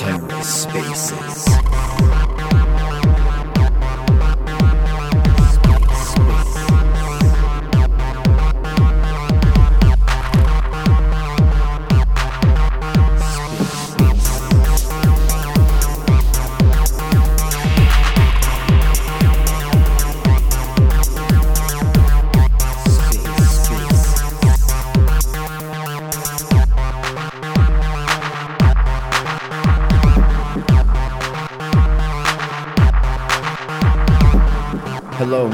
Terra Spaces.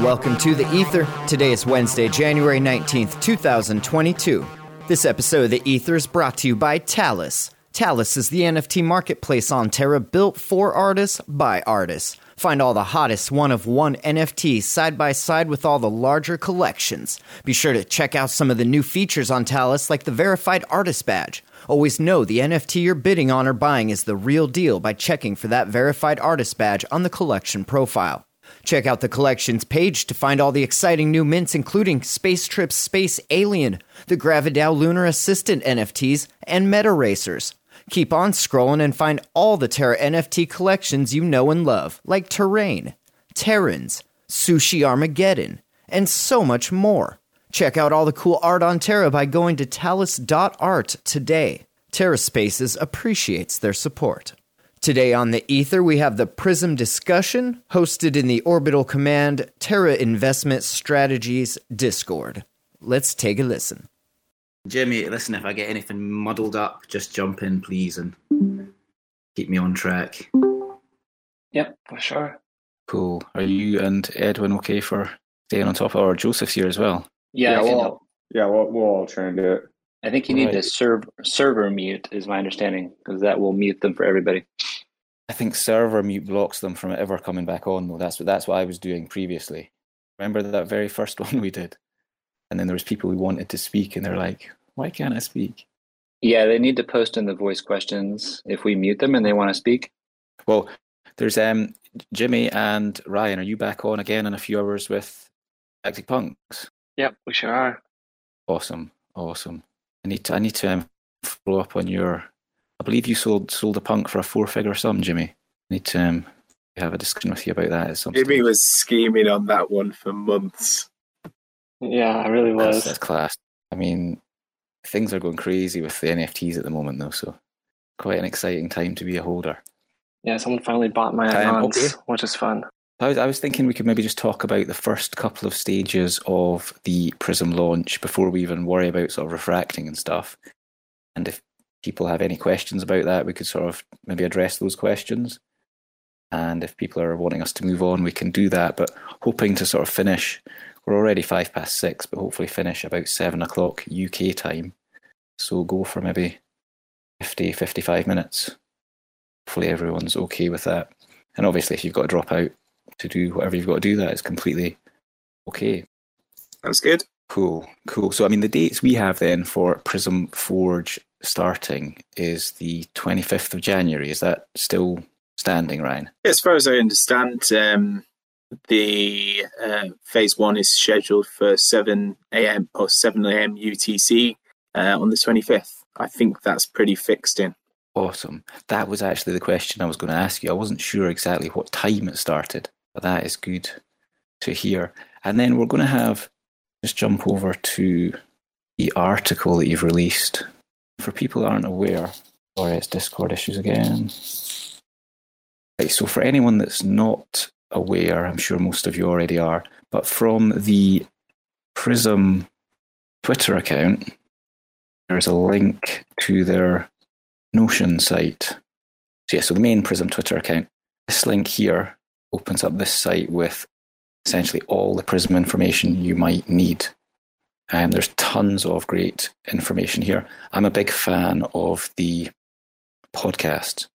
Welcome to The Ether. Today is Wednesday, January 19th, 2022. This episode of The Ether is brought to you by Talis. Talis is the NFT marketplace on Terra built for artists by artists. Find all the hottest one of one NFTs side by side with all the larger collections. Be sure to check out some of the new features on Talis, like the verified artist badge. Always know the NFT you're bidding on or buying is the real deal by checking for that verified artist badge on the collection profile. Check out the collections page to find all the exciting new mints, including Space Trip Space Alien, the Gravidal Lunar Assistant NFTs, and Meta Racers. Keep on scrolling and find all the Terra NFT collections you know and love, like Terrain, Terrans, Sushi Armageddon, and so much more. Check out all the cool art on Terra by going to talis.art today. Terra Spaces appreciates their support. Today on the Ether, we have the Prism discussion hosted in the Orbital Command Terra Investment Strategies Discord. Let's take a listen. Jimmy, listen, if I get anything muddled up, just jump in, please, and keep me on track. Yep, for sure. Cool. Are you and Edwin okay for staying on top of our Joseph's here as well? Yeah, yeah, we'll, yeah, we'll, we'll all try and do it. I think you need to Right. serve server mute, is my understanding, because that will mute them for everybody. I think server mute blocks them from ever coming back on though. That's what that's what I was doing previously. Remember that very first one we did? And then there was people who wanted to speak and they're like, Why can't I speak? Yeah, they need to post in the voice questions if we mute them and they want to speak. Well, there's um Jimmy and Ryan, are you back on again in a few hours with Galactic Punks? Yep, we sure are. Awesome, awesome. I need to I need to um, follow up on your. I believe you sold sold a punk for a four figure sum, Jimmy. I need to um, have a discussion with you about that at some Jimmy stage. was scheming on that one for months. Yeah, I really was. that's class. I mean, things are going crazy with the NFTs at the moment, though. So quite an exciting time to be a holder. Yeah, someone finally bought my Um, okay. which is fun. I was, I was thinking we could maybe just talk about the first couple of stages of the Prism launch before we even worry about sort of refracting and stuff. And if people have any questions about that, we could sort of maybe address those questions. And if people are wanting us to move on, we can do that. But hoping to sort of finish, we're already five past six, but hopefully finish about seven o'clock UK time. So go for maybe 50, 55 minutes. Hopefully everyone's okay with that. And obviously, if you've got to drop out to do whatever you've got to do, that is completely okay. That's good. Cool, cool. So, I mean, the dates we have then for Prism Forge starting is the 25th of January. Is that still standing, Ryan? As far as I understand, um, the uh, phase one is scheduled for 7 a.m. or 7 a.m. UTC uh, on the 25th. I think that's pretty fixed in. Awesome. That was actually the question I was going to ask you. I wasn't sure exactly what time it started, but that is good to hear. And then we're going to have just jump over to the article that you've released. For people that aren't aware, sorry, it's Discord issues again. Right, so for anyone that's not aware, I'm sure most of you already are, but from the Prism Twitter account, there's a link to their Notion site. So yeah, so the main Prism Twitter account. This link here opens up this site with essentially all the Prism information you might need. And there's tons of great information here. I'm a big fan of the podcast.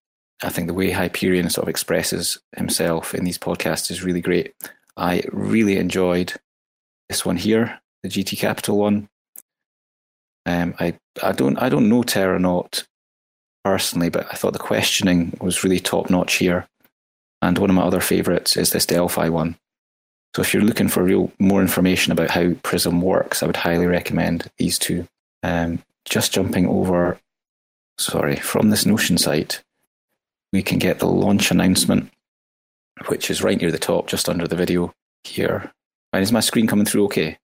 I think the way Hyperion sort of expresses himself in these podcasts is really great. I really enjoyed this one here, the GT Capital one. Um, I I don't I don't know Terranaut personally, but I thought the questioning was really top notch here. And one of my other favourites is this Delphi one. So if you're looking for real more information about how Prism works, I would highly recommend these two. Um, just jumping over, sorry, from this Notion site, we can get the launch announcement, which is right near the top, just under the video here. And is my screen coming through okay?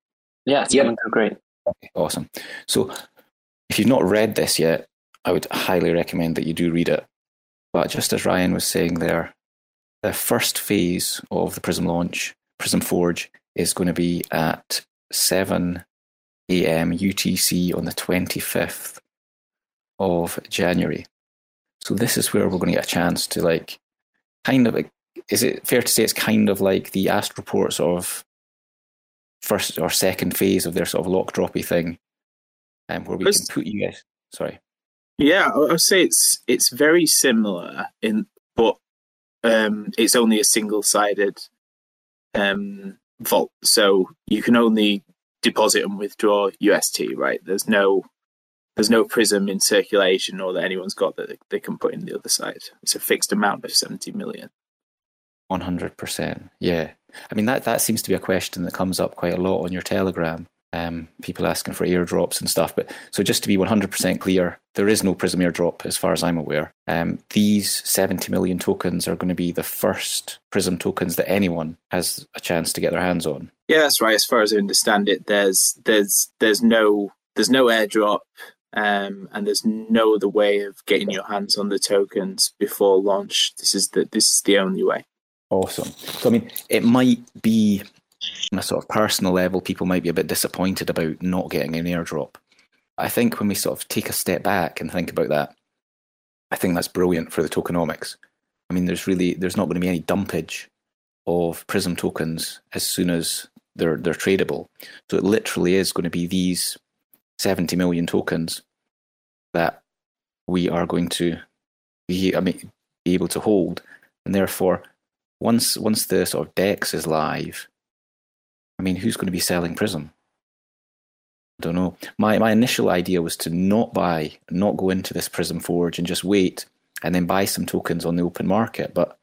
Yeah, it's Yep. coming through great. Okay, awesome. So if you've not read this yet, I would highly recommend that you do read it. But just as Ryan was saying there, the first phase of the Prism launch, Prism Forge, is going to be at 7 a.m. UTC on the 25th of January. So this is where we're going to get a chance to like kind of is it fair to say it's kind of like the Astroport sort of first or second phase of their sort of lock droppy thing, um, where we Was- can put you guys. Sorry, Yeah, I would say it's it's very similar in, but um, it's only a single sided um, vault, so you can only deposit and withdraw UST. Right? There's no there's no prism in circulation or that anyone's got that they can put in the other side. It's a fixed amount of seventy million. one hundred percent. Yeah, I mean that that seems to be a question that comes up quite a lot on your Telegram. Um, people asking for airdrops and stuff. But so just to be one hundred percent clear, there is no Prism airdrop as far as I'm aware. Um, these seventy million tokens are going to be the first Prism tokens that anyone has a chance to get their hands on. Yeah, that's right. As far as I understand it, there's there's there's no there's no airdrop, um, and there's no other way of getting your hands on the tokens before launch. This is the this is the only way. Awesome. So, I mean, it might be on a sort of personal level, people might be a bit disappointed about not getting an airdrop. I think when we sort of take a step back and think about that, I think that's brilliant for the tokenomics. I mean, there's really there's not going to be any dumpage of Prism tokens as soon as they're they're tradable. So it literally is going to be these 70 million tokens that we are going to be, I mean, be able to hold, and therefore once once the sort of Dex is live, I mean, who's going to be selling Prism? I don't know. My my initial idea was to not buy, not go into this Prism Forge and just wait and then buy some tokens on the open market. But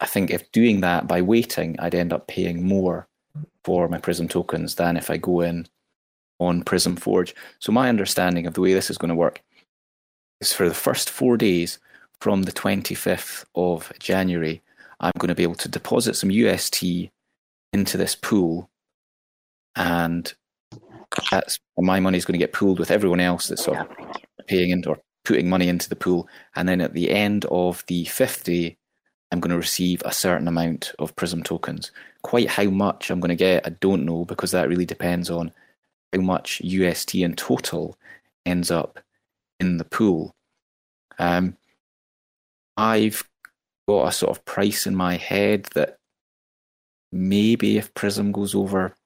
I think if doing that by waiting, I'd end up paying more for my Prism tokens than if I go in on Prism Forge. So my understanding of the way this is going to work is for the first four days from the 25th of January, I'm going to be able to deposit some UST into this pool, and that's my money is going to get pooled with everyone else that's sort of paying in or putting money into the pool. And then at the end of the fifth day, I'm going to receive a certain amount of Prism tokens. Quite how much I'm going to get, I don't know, because that really depends on how much UST in total ends up in the pool. Um, I've got a sort of price in my head that maybe if Prism goes over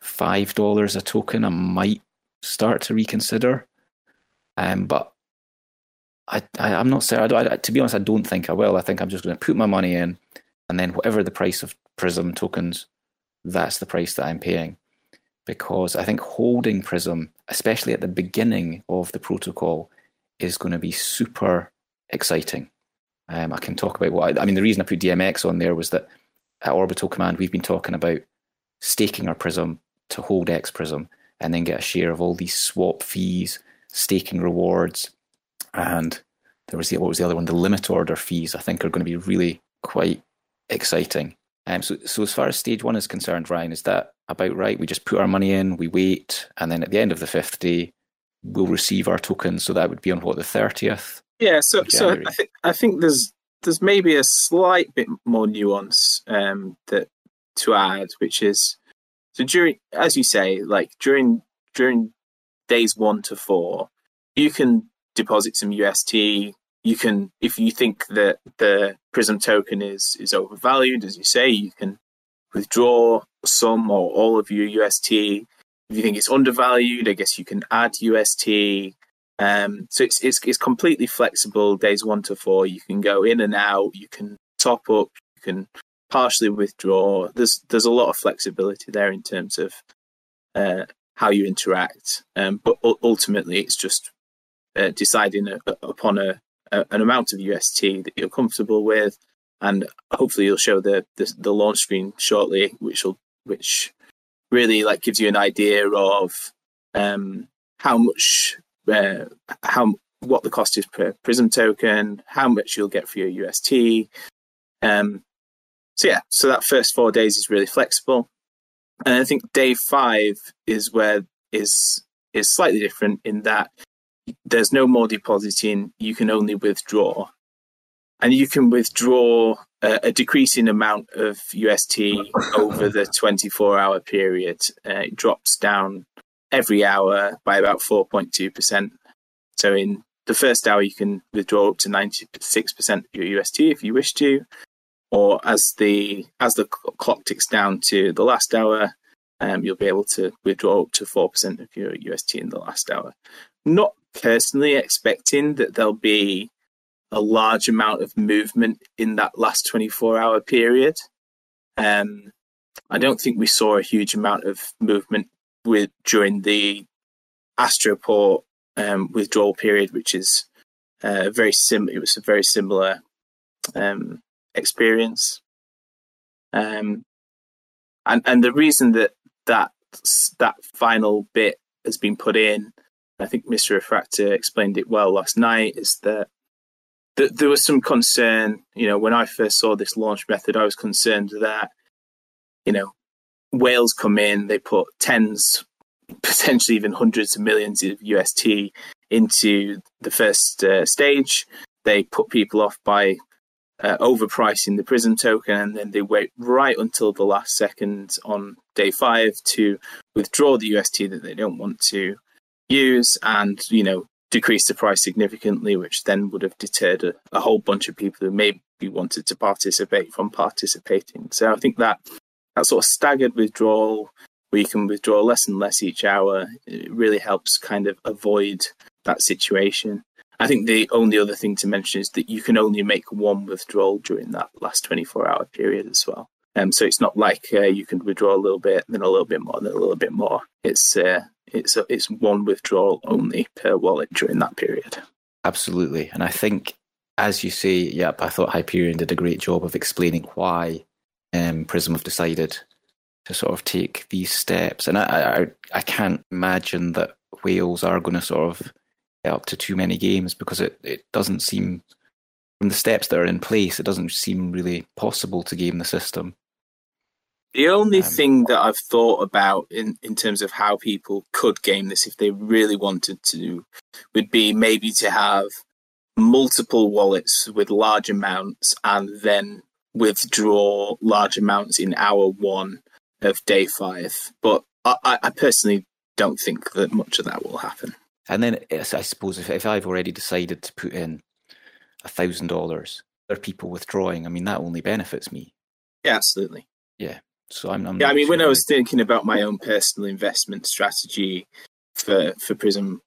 five dollars a token, I might start to reconsider. Um, but I, I I'm not certain. I, I, to be honest, I don't think I will. I think I'm just going to put my money in, and then whatever the price of Prism tokens, that's the price that I'm paying. Because I think holding Prism, especially at the beginning of the protocol, is going to be super exciting. Um, I can talk about what I mean. The reason I put DMX on there was that at Orbital Command we've been talking about staking our Prism to hold X Prism and then get a share of all these swap fees, staking rewards, and there was the what was the other one? The limit order fees. I think are going to be really quite exciting. Um, so, so as far as stage one is concerned, Ryan, is that about right? We just put our money in, we wait, and then at the end of the fifth day, we'll receive our tokens. So that would be on what the thirtieth. Yeah, so so I think I think there's there's maybe a slight bit more nuance um, that to add, which is so during as you say, like during during days one to four, you can deposit some UST. You can, if you think that the Prism token is is overvalued, as you say, you can withdraw some or all of your UST. If you think it's undervalued, I guess you can add UST. Um, so it's, it's it's completely flexible. Days one to four, you can go in and out. You can top up. You can partially withdraw. There's there's a lot of flexibility there in terms of uh, how you interact. Um, but ultimately, it's just uh, deciding a, upon a, a an amount of UST that you're comfortable with, and hopefully you'll show the, the the launch screen shortly, which will which really like gives you an idea of um, how much uh, how what the cost is per Prism token, how much you'll get for your UST. Um, so yeah, so that first four days is really flexible, and I think day five is where is is slightly different in that there's no more depositing; you can only withdraw, and you can withdraw a, a decreasing amount of UST over the 24 hour period. Uh, it drops down every hour by about 4.2%. So in the first hour, you can withdraw up to 96% of your UST if you wish to, or as the as the clock ticks down to the last hour, um, you'll be able to withdraw up to 4% of your UST in the last hour. Not personally expecting that there'll be a large amount of movement in that last 24 hour period. Um, I don't think we saw a huge amount of movement with during the Astroport um, withdrawal period, which is uh, very sim. It was a very similar um, experience, um, and and the reason that that that final bit has been put in, I think Mr. Refractor explained it well last night, is that th- there was some concern. You know, when I first saw this launch method, I was concerned that you know whales come in, they put tens, potentially even hundreds of millions of UST into the first uh, stage. They put people off by uh, overpricing the Prism token, and then they wait right until the last second on day five to withdraw the UST that they don't want to use, and you know decrease the price significantly, which then would have deterred a, a whole bunch of people who maybe wanted to participate from participating. So I think that that sort of staggered withdrawal where you can withdraw less and less each hour it really helps kind of avoid that situation. I think the only other thing to mention is that you can only make one withdrawal during that last 24 hour period as well. Um, so it's not like uh, you can withdraw a little bit, then a little bit more, then a little bit more. It's uh, it's a, it's one withdrawal only per wallet during that period. Absolutely, and I think, as you say, yep, I thought Hyperion did a great job of explaining why um, Prism have decided to sort of take these steps, and I I, I can't imagine that whales are going to sort of get up to too many games because it, it doesn't seem from the steps that are in place, it doesn't seem really possible to game the system. The only Um, thing that I've thought about in, in terms of how people could game this if they really wanted to would be maybe to have multiple wallets with large amounts and then withdraw large amounts in hour one of day five. But I, I- personally don't think that much of that will happen. And then I suppose if, if I've already decided to put in a thousand dollars, there are people withdrawing. I mean, that only benefits me. Yeah, absolutely. Yeah. So I'm. I'm Yeah, I mean, when I sure was thinking about my own personal investment strategy for for Prism,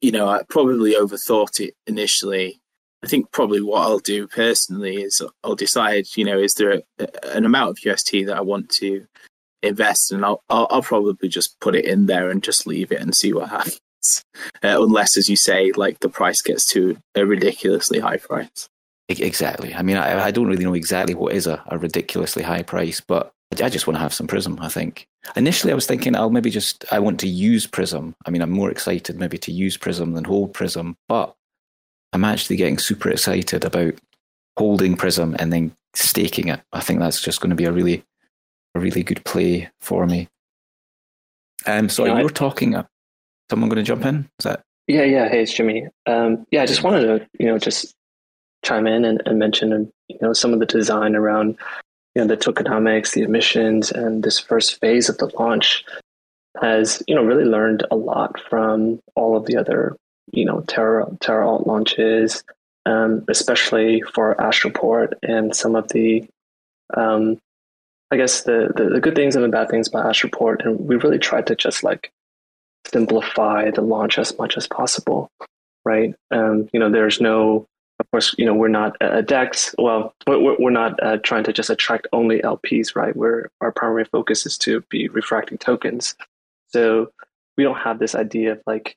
you know, I probably overthought it initially. I think probably what I'll do personally is I'll decide, you know, is there a, an amount of UST that I want to invest, and I'll, I'll I'll probably just put it in there and just leave it and see what happens. Uh, unless, as you say, like the price gets to a ridiculously high price. Exactly. I mean, I, I don't really know exactly what is a, a ridiculously high price, but I just want to have some Prism. I think initially I was thinking I'll maybe just I want to use Prism. I mean, I'm more excited maybe to use Prism than hold Prism, but I'm actually getting super excited about holding Prism and then staking it. I think that's just going to be a really a really good play for me. Um, so You know, were talking. Uh, someone going to jump in? Is that Yeah, yeah. Hey, it's Jimmy. Um, yeah, I just wanted to, you know, just chime in and, and mention, you know, some of the design around, you know, the tokenomics, the emissions, and this first phase of the launch has, you know, really learned a lot from all of the other, you know, Terra Terra alt launches, um, especially for Astroport and some of the, um, I guess the, the the good things and the bad things about Astroport, and we really tried to just like simplify the launch as much as possible, right? Um, you know, there's no, of course, you know, we're not a DEX. Well, we're, we're not uh, trying to just attract only LPs, right? We're our primary focus is to be refracting tokens. So we don't have this idea of like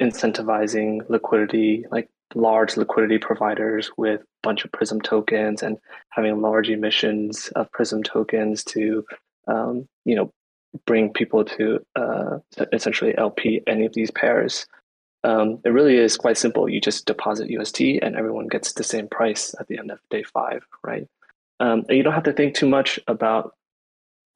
incentivizing liquidity, like large liquidity providers with a bunch of Prism tokens and having large emissions of Prism tokens to, um, you know, bring people to uh, essentially LP any of these pairs. Um, it really is quite simple. You just deposit UST and everyone gets the same price at the end of day five, right? Um, and you don't have to think too much about,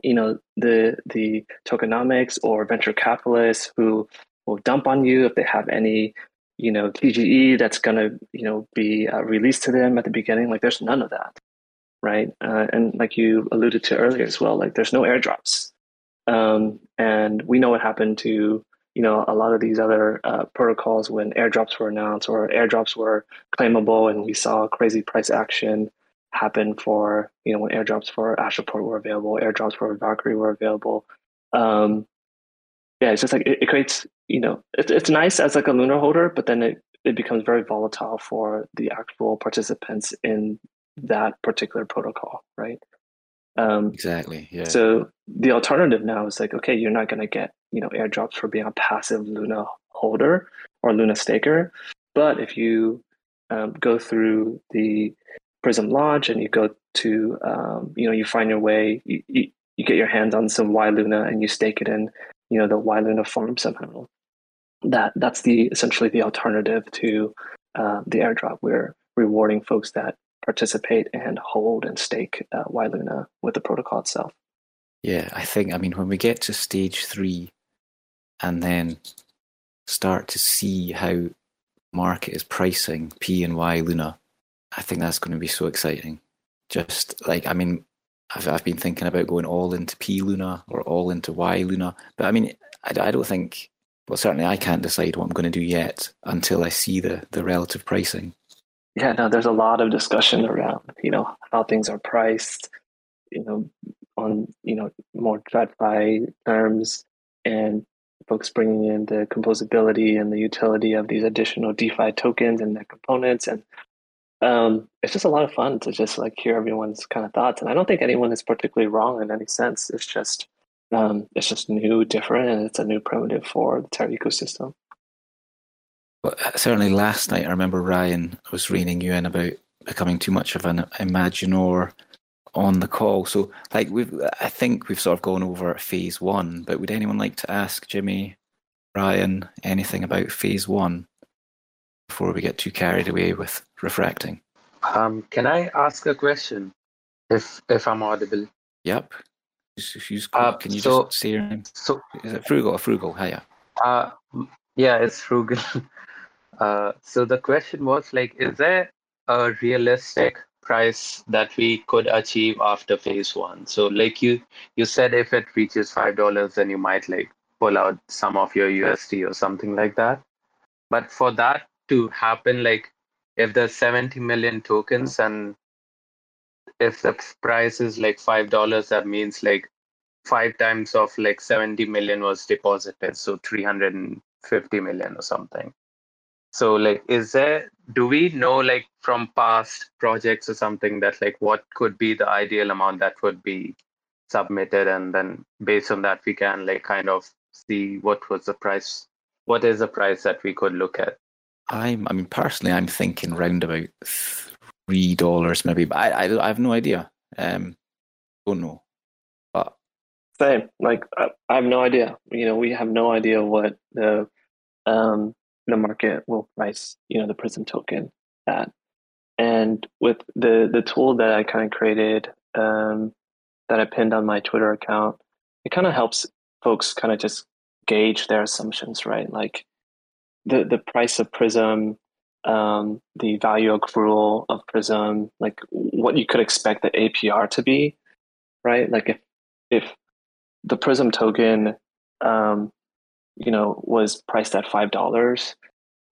you know, the the tokenomics or venture capitalists who will dump on you if they have any, you know, TGE that's going to, you know, be uh, released to them at the beginning. Like, there's none of that, right? Uh, and like you alluded to earlier as well, like there's no airdrops, um, and we know what happened to you know a lot of these other uh, protocols when airdrops were announced or airdrops were claimable and we saw crazy price action happen for you know when airdrops for Astroport were available airdrops for valkyrie were available um, yeah it's just like it, it creates you know it, it's nice as like a Luna holder but then it, it becomes very volatile for the actual participants in that particular protocol right um, exactly. Yeah. So the alternative now is like, okay, you're not going to get you know airdrops for being a passive Luna holder or Luna staker, but if you um, go through the Prism launch and you go to um, you know you find your way, you, you, you get your hands on some Y Luna and you stake it in you know the Y Luna farm somehow. That that's the essentially the alternative to uh, the airdrop. We're rewarding folks that participate and hold and stake uh, Luna with the protocol itself. Yeah, I think, I mean, when we get to stage three and then start to see how market is pricing P and Y Luna, I think that's going to be so exciting. Just like, I mean, I've, I've been thinking about going all into P Luna or all into Y Luna, but I mean, I, I don't think, well, certainly I can't decide what I'm going to do yet until I see the, the relative pricing yeah, no, there's a lot of discussion around, you know, how things are priced, you know, on, you know, more TradFi terms and folks bringing in the composability and the utility of these additional DeFi tokens and their components. And um, it's just a lot of fun to just like hear everyone's kind of thoughts. And I don't think anyone is particularly wrong in any sense. It's just, um, it's just new, different, and it's a new primitive for the Terra ecosystem. Well, uh, certainly last night, I remember Ryan was reining you in about becoming too much of an imaginor on the call. So, like, we've, I think we've sort of gone over phase one, but would anyone like to ask Jimmy, Ryan, anything about phase one before we get too carried away with refracting? Um, can I ask a question? If if I'm audible. Yep. You, uh, can you so, just say your name? So, Is it Frugal? Or Frugal, hiya. Uh, yeah, it's Frugal. Uh, so the question was like, is there a realistic price that we could achieve after phase one? So like you you said, if it reaches five dollars, then you might like pull out some of your USD or something like that. But for that to happen, like if there's 70 million tokens and if the price is like five dollars, that means like five times of like 70 million was deposited, so 350 million or something. So like is there do we know like from past projects or something that like what could be the ideal amount that would be submitted and then based on that we can like kind of see what was the price what is the price that we could look at? I'm I mean personally I'm thinking round about three dollars maybe, but I, I, I have no idea. Um don't know. But same. Like I, I have no idea. You know, we have no idea what the um the market will price you know the prism token at and with the the tool that i kind of created um, that i pinned on my twitter account it kind of helps folks kind of just gauge their assumptions right like the the price of prism um, the value accrual of prism like what you could expect the apr to be right like if if the prism token um, you know, was priced at five dollars,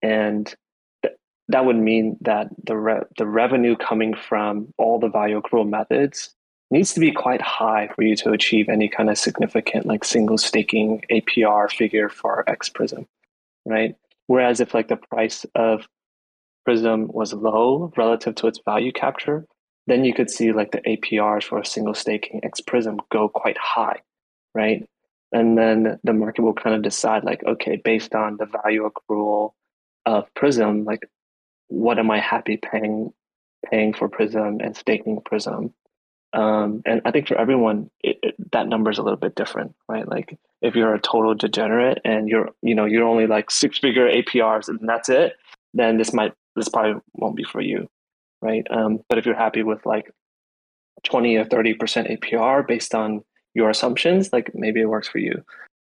and th- that would mean that the re- the revenue coming from all the value accrual methods needs to be quite high for you to achieve any kind of significant like single staking APR figure for X Prism, right? Whereas if like the price of Prism was low relative to its value capture, then you could see like the APRs for a single staking X Prism go quite high, right? and then the market will kind of decide like okay based on the value accrual of prism like what am I happy paying paying for Prism and staking Prism. Um, and I think for everyone, it, it, that number is a little bit different, right? Like if you're a total degenerate and you're, you know, you're only like six figure APRs and that's it, then this might, this probably won't be for you, right? Um, but if you're happy with like 20 or 30% APR based on your assumptions, like maybe it works for you.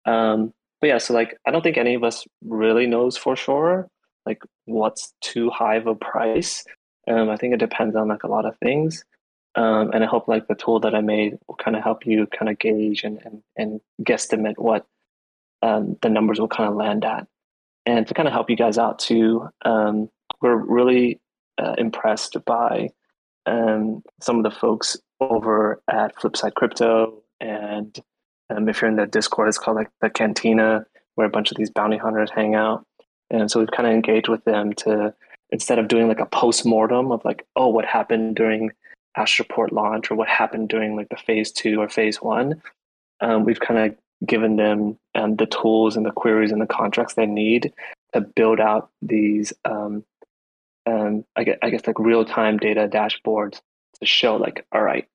Um, but yeah, so like I don't think any of us really knows for sure like what's too high of a price. Um, I think it depends on like a lot of things. Um, and I hope like the tool that I made will kind of help you kind of gauge and, and, and guesstimate what um, the numbers will kind of land at. And to kind of help you guys out too, um, we're really uh, impressed by um, some of the folks over at Flipside Crypto. And um, if you're in the Discord, it's called like the Cantina, where a bunch of these bounty hunters hang out. And so we've kind of engaged with them to instead of doing like a post mortem of like, oh, what happened during Astroport launch or what happened during like the phase two or phase one, um, we've kind of given them um, the tools and the queries and the contracts they need to build out these, um, um I, guess, I guess like real time data dashboards to show like, all right,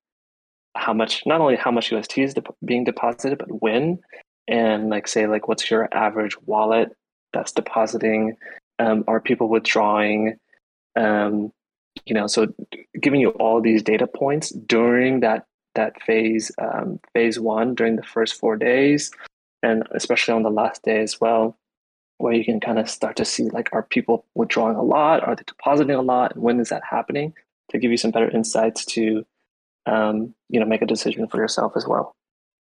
how much, not only how much UST is de- being deposited, but when, and like say like what's your average wallet that's depositing um, are people withdrawing um, you know so giving you all these data points during that that phase um, phase one during the first four days and especially on the last day as well where you can kind of start to see like are people withdrawing a lot? Are they depositing a lot? When is that happening? To give you some better insights to um, you know make a decision for yourself as well.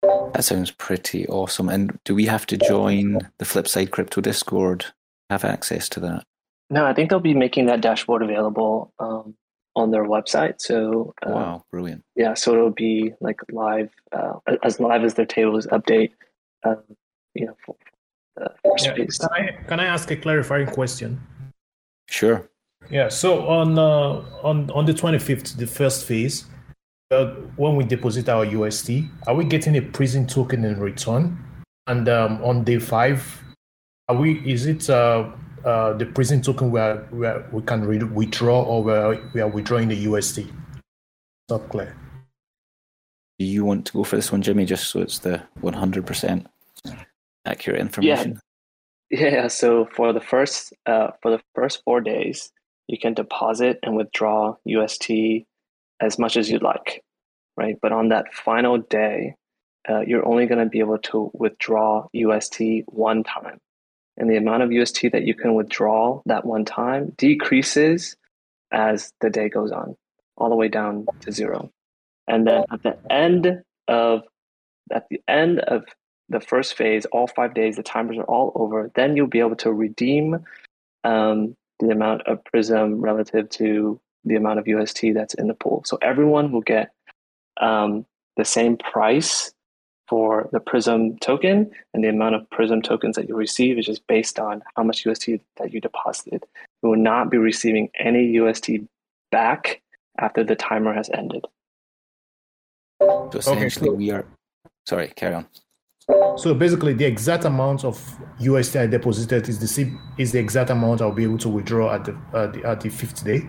That sounds pretty awesome. And do we have to join the flipside crypto discord have access to that? No, I think they'll be making that dashboard available um, on their website. So uh, wow, brilliant! Yeah, so it'll be like live, uh, as live as their tables update. Um, you know, for, uh, yeah. Can I can I ask a clarifying question? Sure. Yeah. So on uh, on on the twenty fifth, the first phase, uh, when we deposit our UST, are we getting a Prism token in return? And um, on day five, are we? Is it uh, the Prism token where where we can re- withdraw, or where we are withdrawing the UST? Not clear. Do you want to go for this one, Jimmy? Just so it's the one hundred percent accurate information. Yeah. yeah. So for the first uh, for the first four days, you can deposit and withdraw UST as much as you'd like, right? But on that final day, uh, you're only going to be able to withdraw UST one time and the amount of UST that you can withdraw that one time decreases as the day goes on, all the way down to zero. And then at the end of at the end of the first phase, all five days, the timers are all over. Then you'll be able to redeem um, the amount of Prism relative to the amount of UST that's in the pool. So everyone will get um, the same price for the Prism token, and the amount of Prism tokens that you receive is just based on how much UST that you deposited. You will not be receiving any UST back after the timer has ended. So essentially, okay. we are. Sorry, carry on. So basically, the exact amount of UST I deposited is the is the exact amount I'll be able to withdraw at the at the, at the fifth day.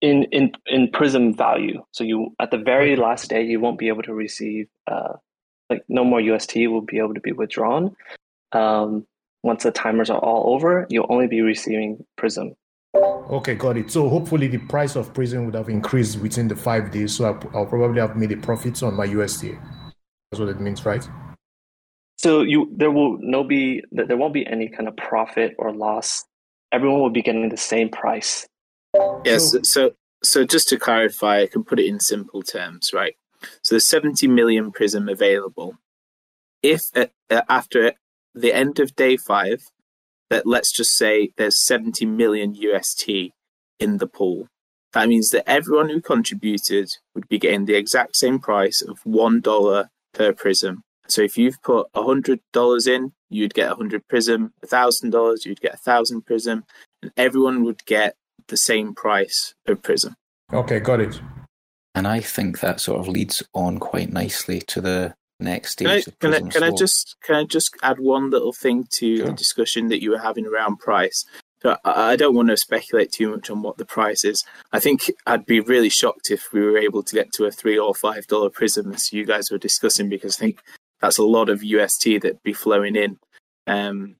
In in in Prism value, so you at the very last day you won't be able to receive uh, like no more UST will be able to be withdrawn. Um, once the timers are all over, you'll only be receiving Prism. Okay, got it. So hopefully the price of Prism would have increased within the five days. So I'll, probably have made a profit on my UST. That's what it means, right? So you there will no be there won't be any kind of profit or loss. Everyone will be getting the same price. Yes. So so, so just to clarify, I can put it in simple terms, right? So there's 70 million Prism available. If uh, uh, after the end of day five, that let's just say there's 70 million UST in the pool, that means that everyone who contributed would be getting the exact same price of $1 per Prism. So if you've put $100 in, you'd get 100 Prism, $1,000, you'd get 1,000 Prism, and everyone would get the same price of Prism. Okay, got it. And I think that sort of leads on quite nicely to the next stage. Can I, can I, can I just can I just add one little thing to sure. the discussion that you were having around price? So I I don't want to speculate too much on what the price is. I think I'd be really shocked if we were able to get to a three or five dollar prism, as you guys were discussing, because I think that's a lot of UST that'd be flowing in. Um,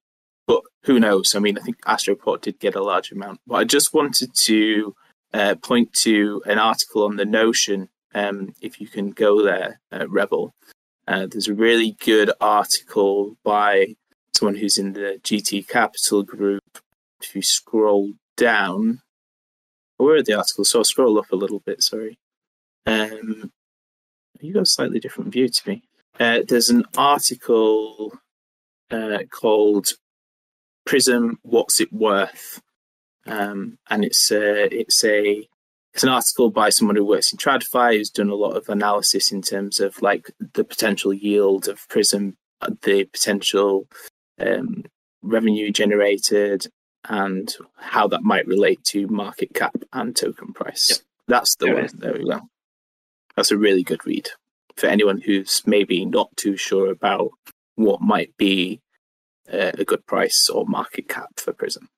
but who knows? I mean, I think Astroport did get a large amount. But I just wanted to uh, point to an article on the Notion. Um, if you can go there, uh, Rebel. Uh, there's a really good article by someone who's in the GT Capital group. If you scroll down, where are the articles? So I'll scroll up a little bit. Sorry. Um, you got a slightly different view to me. Uh, there's an article uh, called Prism, what's it worth? Um, and it's a, it's a it's an article by someone who works in TradFi who's done a lot of analysis in terms of like the potential yield of Prism, the potential um, revenue generated, and how that might relate to market cap and token price. Yep. That's the There one. There we go. That's a really good read for anyone who's maybe not too sure about what might be uh, a good price or market cap for Prism.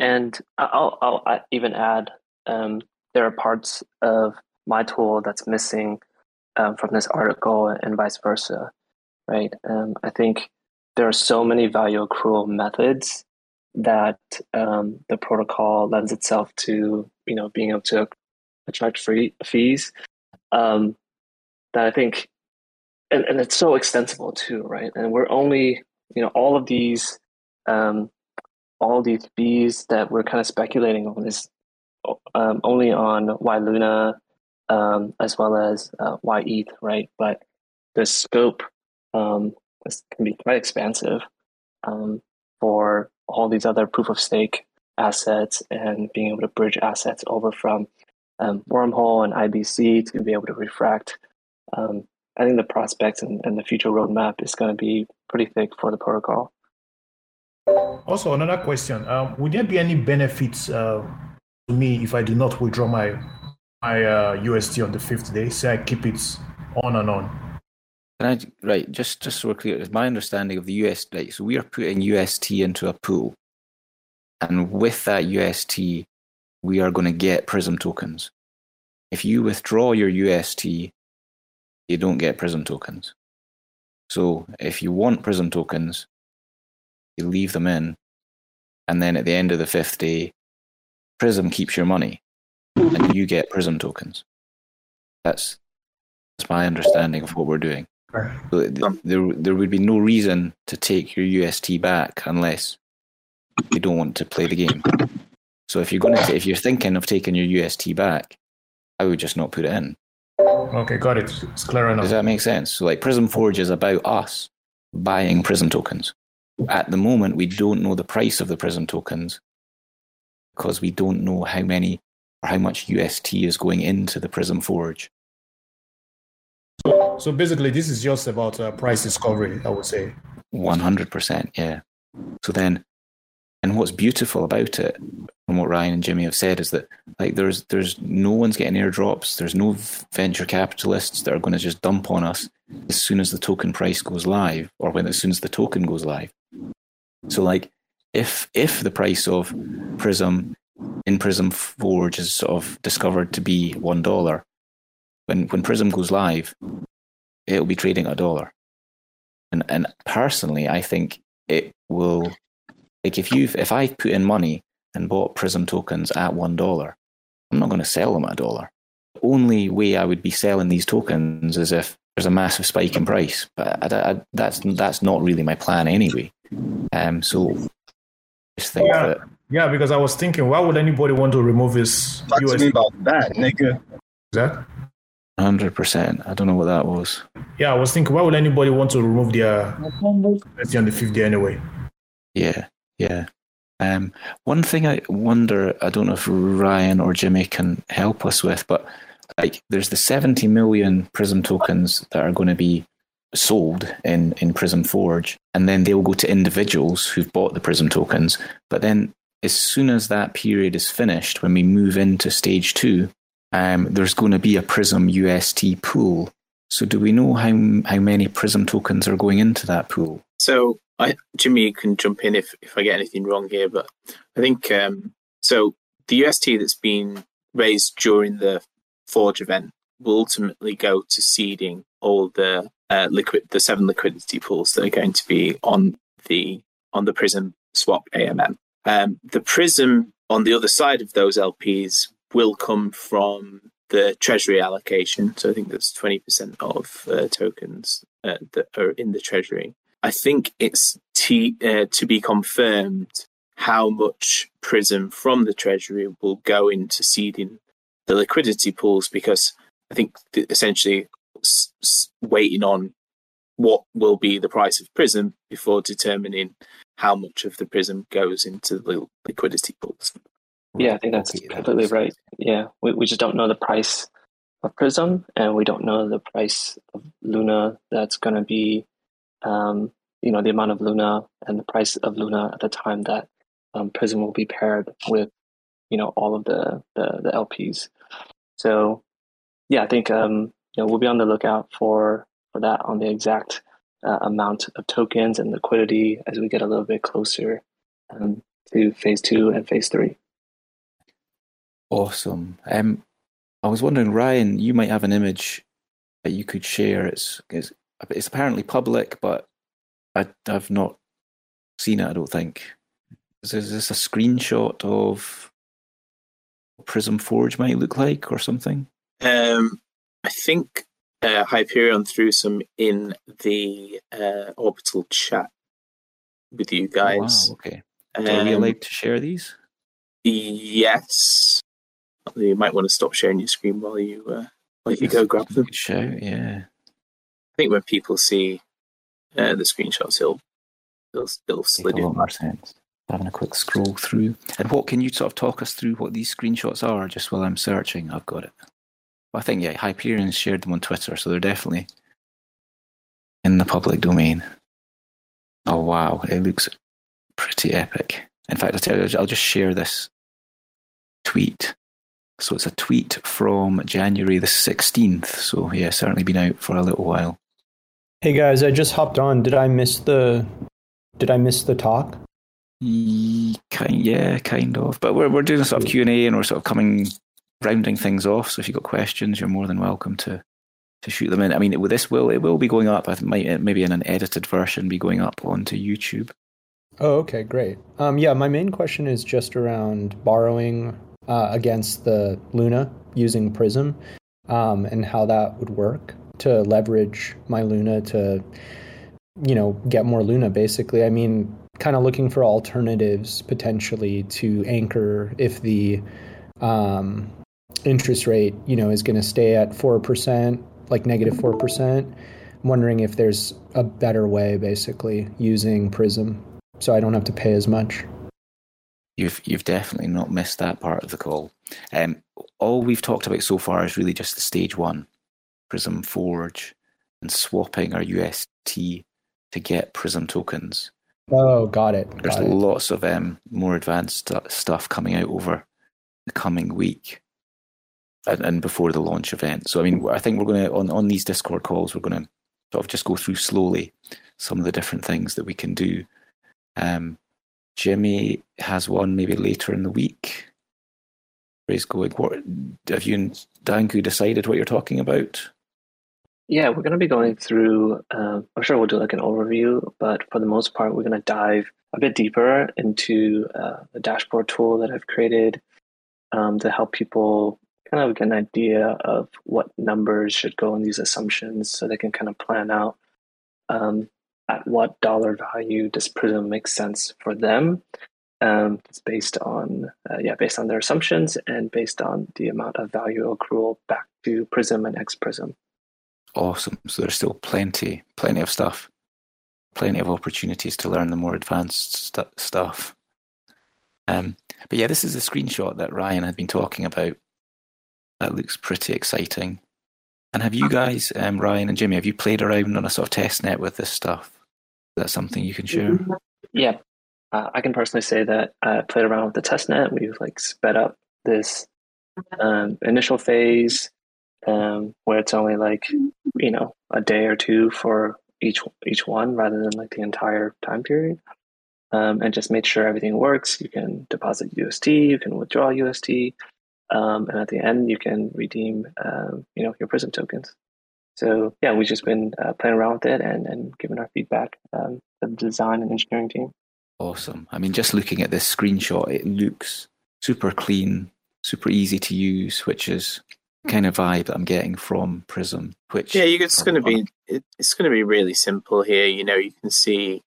And I'll, I'll even add um, there are parts of my tool that's missing um, from this article and vice versa, right? Um, I think there are so many value accrual methods that um, the protocol lends itself to, you know, being able to attract free fees um, that I think, and, and it's so extensible too, right? And we're only, you know, all of these um, all these fees that we're kind of speculating on is um, only on Y Luna um, as well as uh, Y ETH, right? But the scope um, can be quite expansive um, for all these other proof of stake assets and being able to bridge assets over from um, Wormhole and IBC to be able to refract. Um, I think the prospects and, and the future roadmap is going to be pretty thick for the protocol. Also, another question: um, Would there be any benefits uh, to me if I do not withdraw my my uh, USD on the fifth day? Say I keep it on and on. I, right, just just so we're clear, it's my understanding of the US, right, so we are putting UST into a pool. And with that UST, we are going to get Prism tokens. If you withdraw your UST, you don't get Prism tokens. So if you want Prism tokens, you leave them in, and then at the end of the fifth day, Prism keeps your money, and you get Prism tokens. That's that's my understanding of what we're doing. So th- there, there would be no reason to take your UST back unless you don't want to play the game. So if you're going to, if you're thinking of taking your UST back, I would just not put it in. Okay, got it. It's clear enough. Does that make sense? So like Prism Forge is about us buying Prism tokens. At the moment, we don't know the price of the Prism tokens because we don't know how many or how much UST is going into the Prism Forge. So, so basically, this is just about uh, price discovery, I would say. One hundred percent, yeah. So then, and what's beautiful about it, and what Ryan and Jimmy have said, is that like there's there's no one's getting airdrops. There's no venture capitalists that are going to just dump on us as soon as the token price goes live, or when as soon as the token goes live. So like, if if the price of Prism in Prism Forge is sort of discovered to be one dollar, when when Prism goes live, it'll be trading at a dollar. And and personally, I think it will. Like if you've if I put in money and bought Prism tokens at one dollar, I'm not going to sell them at a dollar. The only way I would be selling these tokens is if there's a massive spike in price. But I, I, that's that's not really my plan anyway. Um, so I just think Yeah. that Yeah, because I was thinking, why would anybody want to remove his Talk to me about that, nigga. That? 100%. I don't know what that was. Yeah, I was thinking, why would anybody want to remove their USD on the fifty day anyway? Yeah, yeah. Um, one thing I wonder, I don't know if Ryan or Jimmy can help us with, but like, there's the 70 million Prism tokens that are going to be sold in in Prism Forge, and then they'll go to individuals who've bought the Prism tokens. But then, as soon as that period is finished, when we move into stage two, um, there's going to be a Prism UST pool. So, do we know how how many Prism tokens are going into that pool? So I Jimmy you can jump in if if I get anything wrong here, but I think um, so. The UST that's been raised during the Forge event will ultimately go to seeding all the uh, liquid, the seven liquidity pools that are going to be on the on the Prism swap AMM. Um, the Prism on the other side of those LPs will come from the Treasury allocation. So I think that's twenty percent of uh, tokens uh, that are in the Treasury. I think it's t- uh, to be confirmed how much Prism from the Treasury will go into seeding the liquidity pools because I think essentially s- s- waiting on what will be the price of Prism before determining how much of the Prism goes into the liquidity pools. Yeah, I think that's Okay, that completely makes right. sense. Yeah, we, we just don't know the price of Prism, and we don't know the price of Luna. That's going to be, um, you know, the amount of Luna and the price of Luna at the time that um, Prism will be paired with, you know, all of the the, the LPs. So, yeah, I think um, you know we'll be on the lookout for for that on the exact uh, amount of tokens and liquidity as we get a little bit closer um, to phase two and phase three. Awesome. Um, I was wondering, Ryan, you might have an image that you could share. It's it's, it's apparently public, but I, I've not seen it. I don't think. Is, is this a screenshot of what Prism Forge might look like, or something? Um, I think uh, Hyperion threw some in the uh, orbital chat with you Oh, guys. wow. Okay. So are we Um, allowed to share these? Yes. You might want to stop sharing your screen while you uh, while you go grab them. Shout. Yeah. I think when people see uh, the screenshots, it'll it'll, it'll Make slid a in. lot more sense. Having a quick scroll through. And what can you sort of talk us through what these screenshots are just while I'm searching? I've got it. Well, I think, yeah, Hyperion shared them on Twitter, so they're definitely in the public domain. Oh, wow. It looks pretty epic. In fact, I'll, tell you, I'll just share this tweet. So it's a tweet from January the 16th. So, yeah, certainly been out for a little while. Hey guys, I just hopped on. Did I miss the did I miss the talk? Ye- Kind, yeah, kind of. But we're we're doing a sort of Q and A, and we're sort of coming rounding things off. So if you've got questions, you're more than welcome to to shoot them in. I mean, with this will it will be going up. I might maybe in an edited version be going up onto YouTube. Oh, okay, great. Um, yeah, my main question is just around borrowing uh, against the Luna using Prism, um, and how that would work to leverage my Luna to, you know, get more Luna. Basically, I mean, kind of looking for alternatives potentially to anchor if the um, interest rate, you know, is going to stay at four percent, like negative negative four percent. I'm wondering if there's a better way, basically, using Prism so I don't have to pay as much. You've you've definitely not missed that part of the call. Um, all we've talked about so far is really just the stage one, Prism Forge, and swapping our UST to get Prism tokens. Oh, got it. There's Got it. lots of um, more advanced stu- stuff coming out over the coming week and, and before the launch event. So, I mean, I think we're going to, on, on these Discord calls, we're going to sort of just go through slowly some of the different things that we can do. Um, Jimmy has one maybe later in the week. He's going. What have you and Danku decided what you're talking about? Yeah, we're going to be going through, um, I'm sure we'll do like an overview, but for the most part, we're going to dive a bit deeper into uh, the dashboard tool that I've created um, to help people kind of an idea of what numbers should go in these assumptions so they can kind of plan out um, at what dollar value does Prism make sense for them. Um, it's based on, uh, yeah, based on their assumptions and based on the amount of value accrual back to Prism and X Prism. Awesome. So there's still plenty, plenty of stuff, plenty of opportunities to learn the more advanced stu stuff. Um, but yeah, this is a screenshot that Ryan had been talking about. That looks pretty exciting. And have you guys, um, Ryan and Jimmy, have you played around on a sort of test net with this stuff? Is that something you can share? Yeah, uh, I can personally say that I played around with the test net. We've like sped up this um, initial phase um, where it's only like you know a day or two for each each one rather than like the entire time period. Um, and just made sure everything works. You can deposit UST, you can withdraw UST, um, and at the end you can redeem, um, you know, your Prism tokens. So yeah, we've just been uh, playing around with it and and giving our feedback um, to the design and engineering team. Awesome. I mean, just looking at this screenshot, it looks super clean, super easy to use, which is kind of vibe that I'm getting from Prism. Which yeah, it's going to be it, it's going to be really simple here. You know, you can see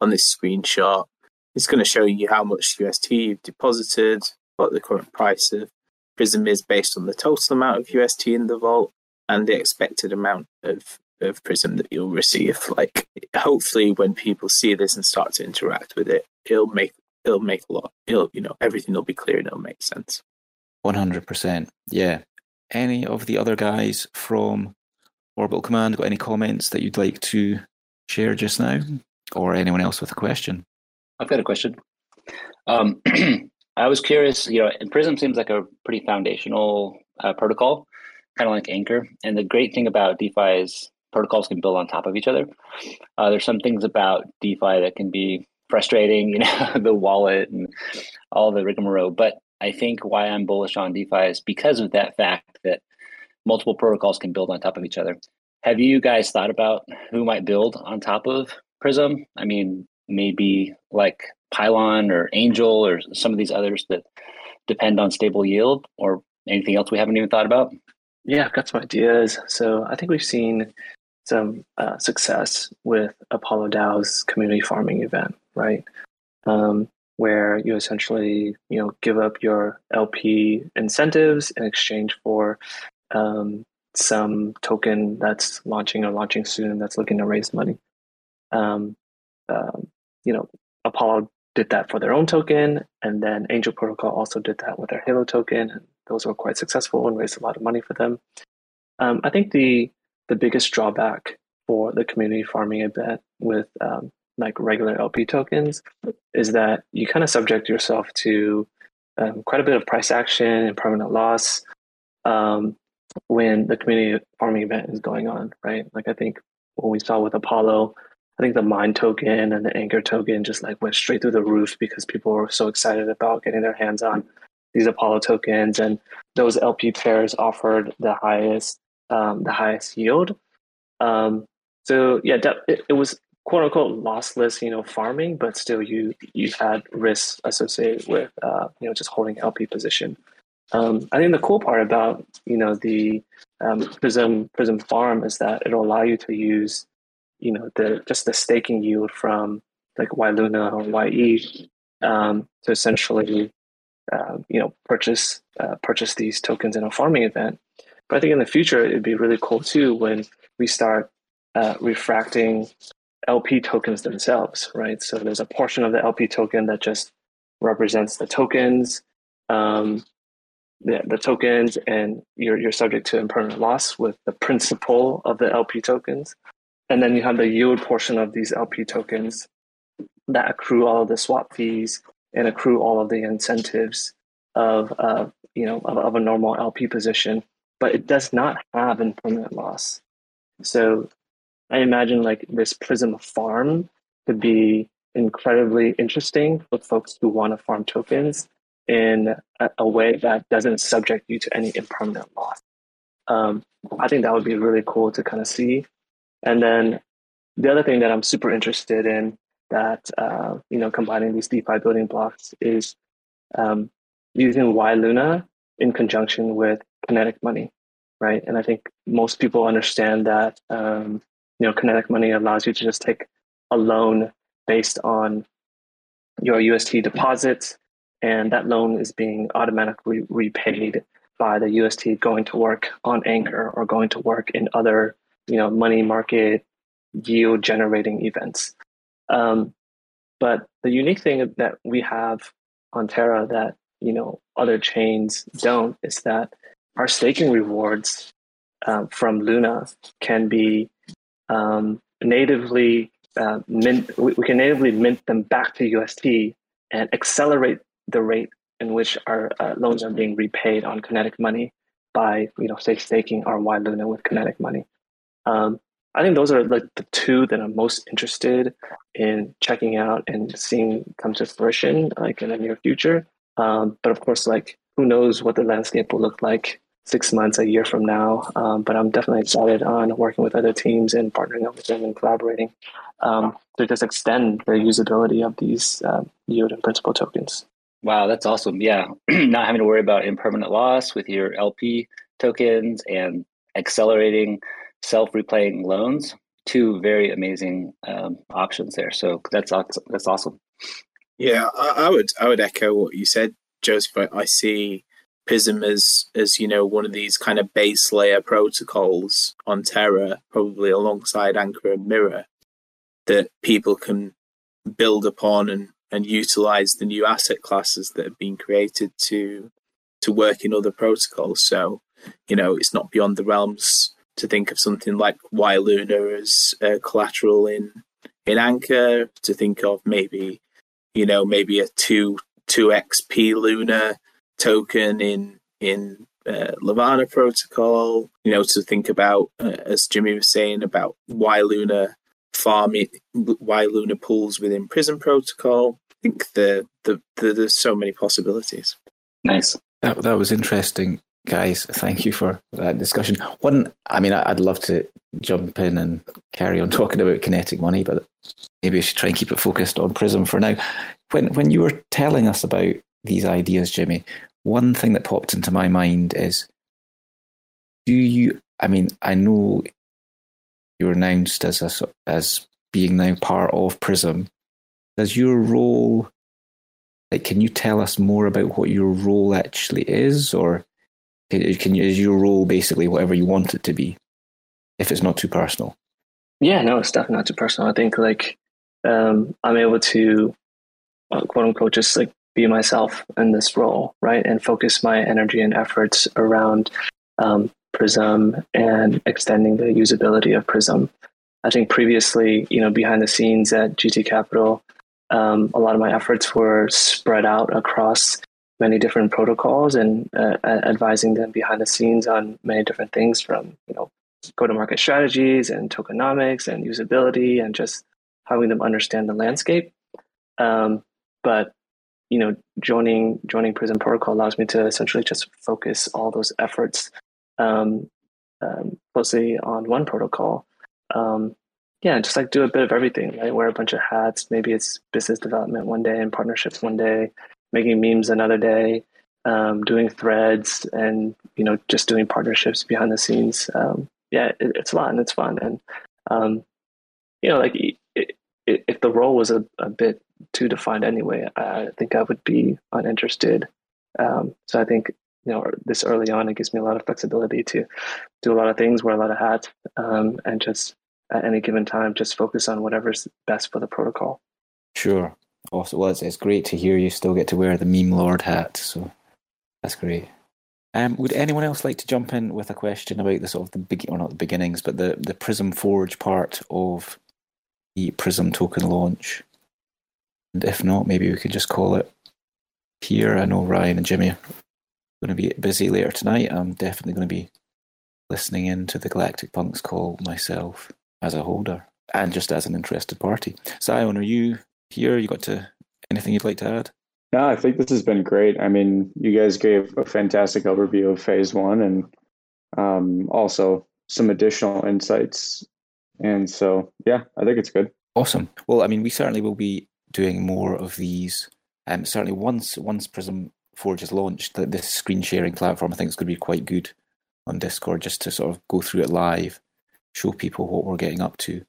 on this screenshot, it's going to show you how much UST you've deposited, what the current price of Prism is based on the total amount of UST in the vault, and the expected amount of of Prism that you'll receive. Like, hopefully, when people see this and start to interact with it, it'll make it'll make a lot. It'll you know everything will be clear and it'll make sense. One hundred percent. Yeah, any of the other guys from Orbital Command got any comments that you'd like to share just now, or anyone else with a question? I've got a question. Um, I was curious. You know, Prism seems like a pretty foundational uh, protocol, kind of like Anchor. And the great thing about DeFi is protocols can build on top of each other. Uh, there's some things about DeFi that can be frustrating, you know, the wallet and all the rigmarole. But I think why I'm bullish on DeFi is because of that fact that multiple protocols can build on top of each other. Have you guys thought about who might build on top of Prism? I mean, maybe like Pylon or Angel or some of these others that depend on stable yield or anything else we haven't even thought about? Yeah, I've got some ideas. So I think we've seen some uh, success with Apollo DAO's community farming event, right? Um, where you essentially you know give up your LP incentives in exchange for um, some token that's launching or launching soon that's looking to raise money. Um, um, you know, Apollo did that for their own token, and then Angel Protocol also did that with their Halo token, and those were quite successful and raised a lot of money for them. Um, I think the the biggest drawback for the community farming event with um, like regular LP tokens is that you kind of subject yourself to um, quite a bit of price action and permanent loss um, when the community farming event is going on, right? Like I think what we saw with Apollo, I think the mine token and the anchor token just like went straight through the roof because people were so excited about getting their hands on these Apollo tokens, and those LP pairs offered the highest um, the highest yield. Um, so yeah, it, it was quote unquote lossless, you know, farming, but still you you had risks associated with uh, you know just holding LP position. Um, I think the cool part about you know the um, Prism Prism Farm is that it'll allow you to use you know the just the staking yield from like Y Luna or YE um, to essentially uh, you know purchase uh, purchase these tokens in a farming event. But I think in the future it'd be really cool too when we start uh, refracting LP tokens themselves, right? So there's a portion of the LP token that just represents the tokens, um, the, the tokens, and you're, you're subject to impermanent loss with the principal of the LP tokens. And then you have the yield portion of these LP tokens that accrue all of the swap fees and accrue all of the incentives of, uh, you know, of, of a normal LP position, but it does not have impermanent loss. So I imagine like this Prism farm to be incredibly interesting for folks who want to farm tokens in a, a way that doesn't subject you to any impermanent loss. Um, I think that would be really cool to kind of see. And then the other thing that I'm super interested in that uh, you know combining these DeFi building blocks is um, using Y Luna in conjunction with kinetic money, right? And I think most people understand that um, you know, kinetic money allows you to just take a loan based on your UST deposits, and that loan is being automatically repaid by the UST going to work on Anchor or going to work in other, you know, money market yield generating events. Um, but the unique thing that we have on Terra that you know other chains don't is that our staking rewards um, from Luna can be um, natively uh, mint, we, we, can natively mint them back to UST and accelerate the rate in which our uh, loans are being repaid on kinetic money by, you know, say staking our Y Luna with kinetic money. Um, I think those are like the two that I'm most interested in checking out and seeing come to fruition like in the near future. Um, but of course, like who knows what the landscape will look like six months, a year from now. Um, but I'm definitely excited on working with other teams and partnering up with them and collaborating um, to just extend the usability of these uh, yield and principal tokens. Wow, that's awesome. Yeah, not having to worry about impermanent loss with your LP tokens and accelerating self repaying loans. Two very amazing um, options there. So that's that's awesome. Yeah, I, I, would I would echo what you said, Joseph. I see Prism as as you know one of these kind of base layer protocols on Terra, probably alongside Anchor and Mirror, that people can build upon and and utilize the new asset classes that have been created to to work in other protocols. So, you know, it's not beyond the realms to think of something like Y Luna as uh, collateral in in Anchor. To think of maybe, you know, maybe a two two XP Luna token in in uh, Levana protocol. You know, to think about uh, as Jimmy was saying about Y Luna farming, Y Luna pools within Prism protocol. I think the, the, the there's so many possibilities. Nice. That that was interesting guys. Thank you for that discussion. One, I mean, I'd love to jump in and carry on talking about kinetic money, but maybe I should try and keep it focused on Prism for now. When when you were telling us about these ideas, Jimmy, one thing that popped into my mind is, do you? I mean, I know you're announced as a, as being now part of Prism. Does your role like can you tell us more about what your role actually is or can you, is your role basically whatever you want it to be, if it's not too personal? Yeah, no, it's definitely not too personal. I think like um, I'm able to uh, quote unquote just like be myself in this role, right, and focus my energy and efforts around um, Prism and extending the usability of Prism. I think previously, you know, behind the scenes at GT Capital, um, a lot of my efforts were spread out across many different protocols and uh, advising them behind the scenes on many different things from you know go to market strategies and tokenomics and usability and just having them understand the landscape. Um, but you know joining joining prism protocol allows me to essentially just focus all those efforts um, um, closely on one protocol. Um, yeah just like do a bit of everything right? Wear a bunch of hats. Maybe it's business development one day and partnerships one day making memes another day, um, doing threads, and you know just doing partnerships behind the scenes. Um, yeah, it, it's a lot and it's fun. And um, you know, like it, it, if the role was a, a bit too defined anyway, I think I would be uninterested. Um, so I think you know this early on, it gives me a lot of flexibility to do a lot of things, wear a lot of hats, um, and just at any given time, just focus on whatever's best for the protocol. Sure. Also, well, it's, it's great to hear you still get to wear the meme lord hat. So that's great. Um, would anyone else like to jump in with a question about the sort of the big, or not the beginnings, but the the Prism Forge part of the Prism token launch? And if not, maybe we could just call it here. I know Ryan and Jimmy are going to be busy later tonight. I'm definitely going to be listening in to the Galactic Punks call myself as a holder and just as an interested party. Zion, are you here? You got to anything you'd like to add? No, I think this has been great. I mean, you guys gave a fantastic overview of phase one and um, also some additional insights. And so, yeah, I think it's good. Awesome. Well, I mean, we certainly will be doing more of these. Um, certainly, once once Prism Forge is launched, this screen sharing platform, I think it's going to be quite good on Discord just to sort of go through it live, show people what we're getting up to.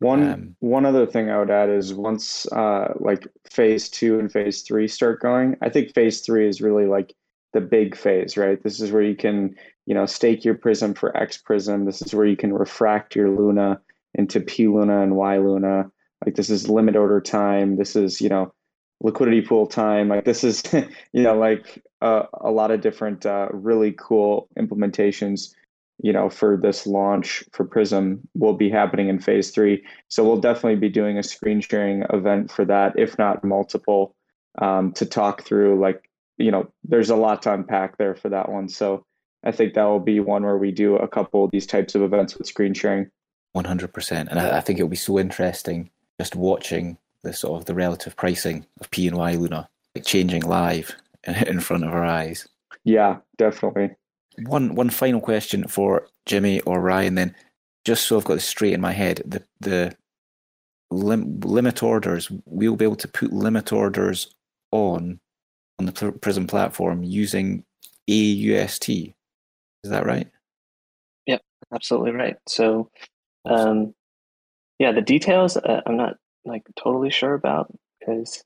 One um, one other thing I would add is once uh, like phase two and phase three start going, I think phase three is really like the big phase, right? This is where you can you know stake your prism for X prism. This is where you can refract your Luna into P Luna and Y Luna. Like this is limit order time. This is you know liquidity pool time. Like this is you know like uh, a lot of different uh, really cool implementations you know, for this launch for Prism will be happening in phase three. So we'll definitely be doing a screen sharing event for that, if not multiple, um, to talk through like, you know, there's a lot to unpack there for that one. So I think that will be one where we do a couple of these types of events with screen sharing. 100%. And I, I think it'll be so interesting just watching the sort of the relative pricing of P and Y Luna like changing live in front of our eyes. Yeah, definitely. One one final question for Jimmy or Ryan then, just so I've got this straight in my head. The the lim- limit orders we'll be able to put limit orders on on the Prism platform using AUST. Is that right? Yep, absolutely right. So, um, yeah, the details uh, I'm not like totally sure about because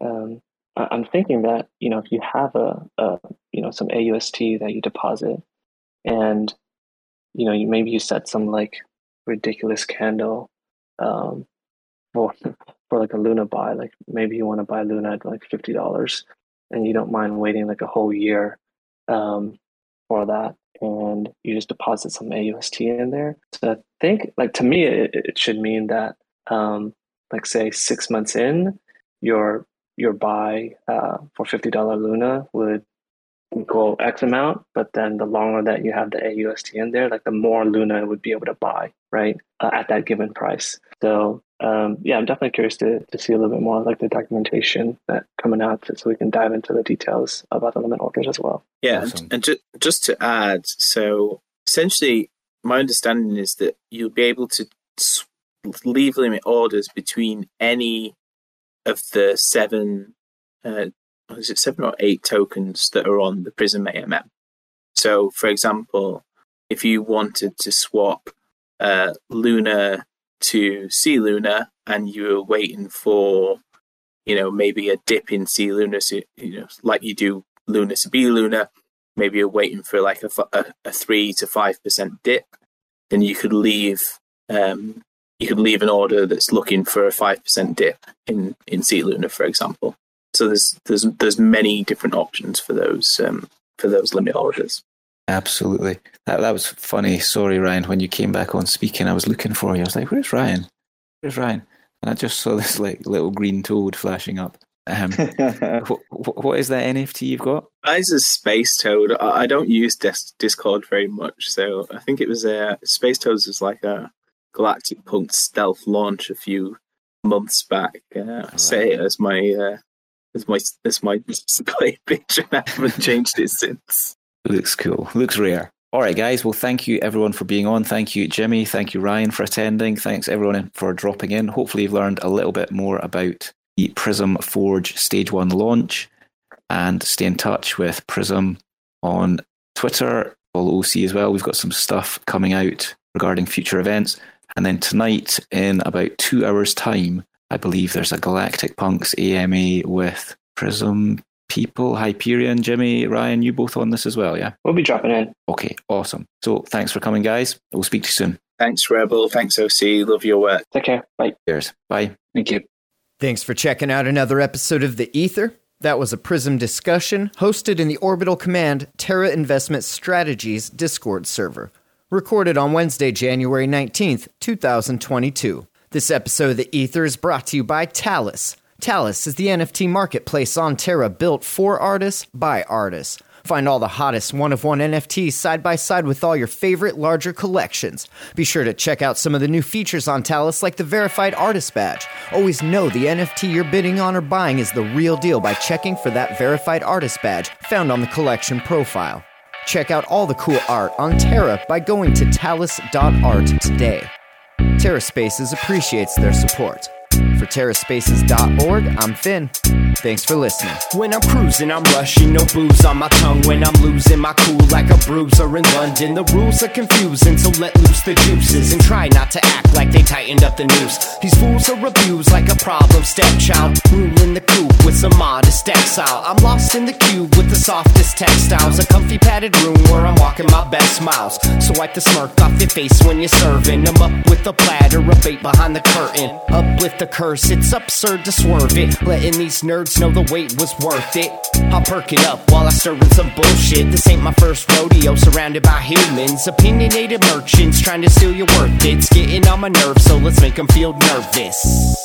um, I'm thinking that you know if you have a, a you know some AUST that you deposit and you know you maybe you set some like ridiculous candle um, for for like a Luna buy like maybe you want to buy Luna at like fifty dollars and you don't mind waiting like a whole year um, for that and you just deposit some AUST in there. So I think like to me it, it should mean that um, like say six months in your your buy uh, for fifty dollar Luna would equal X amount, but then the longer that you have the AUST in there, like the more Luna would be able to buy, right, uh, at that given price. So um, yeah, I'm definitely curious to, to see a little bit more like the documentation that coming out so we can dive into the details about the limit orders as well. Yeah, awesome. and, and ju- just to add, so essentially, my understanding is that you'll be able to leave limit orders between any of the seven, uh, is it seven or eight tokens that are on the Prism AMM? So, for example, if you wanted to swap uh, Luna to C Luna and you were waiting for, you know, maybe a dip in C Luna, so, you know, like you do Luna to B Luna, maybe you're waiting for like a, a, a three to five percent dip, then you could leave um, you could leave an order that's looking for a five percent dip in in C Luna, for example. So there's there's there's many different options for those um, for those limit orders. Absolutely, that that was funny. Sorry, Ryan, when you came back on speaking, I was looking for you. I was like, "Where's Ryan? Where's Ryan?" And I just saw this like little green toad flashing up. Um, what, what is that NFT you've got? Mine's a Space Toad. I don't use Discord very much, so I think it was a Space Toads is like a Galactic Punk stealth launch a few months back. Uh, right. Say it as my uh, as my as my display picture. I haven't changed it since. Looks cool. Looks rare. All right, guys. Well, thank you everyone for being on. Thank you, Jimmy. Thank you, Ryan, for attending. Thanks everyone for dropping in. Hopefully, you've learned a little bit more about the Prism Forge Stage One launch, and stay in touch with Prism on Twitter. Follow OC as well. We've got some stuff coming out regarding future events. And then tonight, in about two hours' time, I believe there's a Galactic Punks AMA with Prism people, Hyperion, Jimmy, Ryan, you both on this as well, yeah? We'll be dropping in. Okay, awesome. So thanks for coming, guys. We'll speak to you soon. Thanks, Rebel. Thanks, OC. Love your work. Take care. Bye. Cheers. Bye. Thank you. Thanks for checking out another episode of The Ether. That was a Prism discussion hosted in the Orbital Command Terra Investment Strategies Discord server recorded on Wednesday, January 19th, 2022. This episode of The Ether is brought to you by Talis. Talis is the NFT marketplace on Terra built for artists by artists. Find all the hottest one of one NFTs side by side with all your favorite larger collections. Be sure to check out some of the new features on Talis, like the verified artist badge. Always know the NFT you're bidding on or buying is the real deal by checking for that verified artist badge found on the collection profile. Check out all the cool art on Terra by going to talis.art today. TerraSpaces appreciates their support. For TerraSpaces.org, I'm Finn. Thanks for listening. When I'm cruising, I'm rushing, no booze on my tongue. When I'm losing my cool like a bruiser in London, the rules are confusing, so let loose the juices and try not to act like they tightened up the noose. These fools are abused like a problem stepchild, ruling the coop with some modest exile. I'm lost in the cube with the softest textiles, a comfy padded room where I'm walking my best miles. So wipe the smirk off your face when you're serving. I'm up with a platter of bait behind the curtain. Uplift the it's absurd to swerve it, letting these nerds know the wait was worth it. I'll perk it up while I stir in some bullshit. This ain't my first rodeo, surrounded by humans, opinionated merchants trying to steal your worth. It's getting on my nerves, so let's make them feel nervous.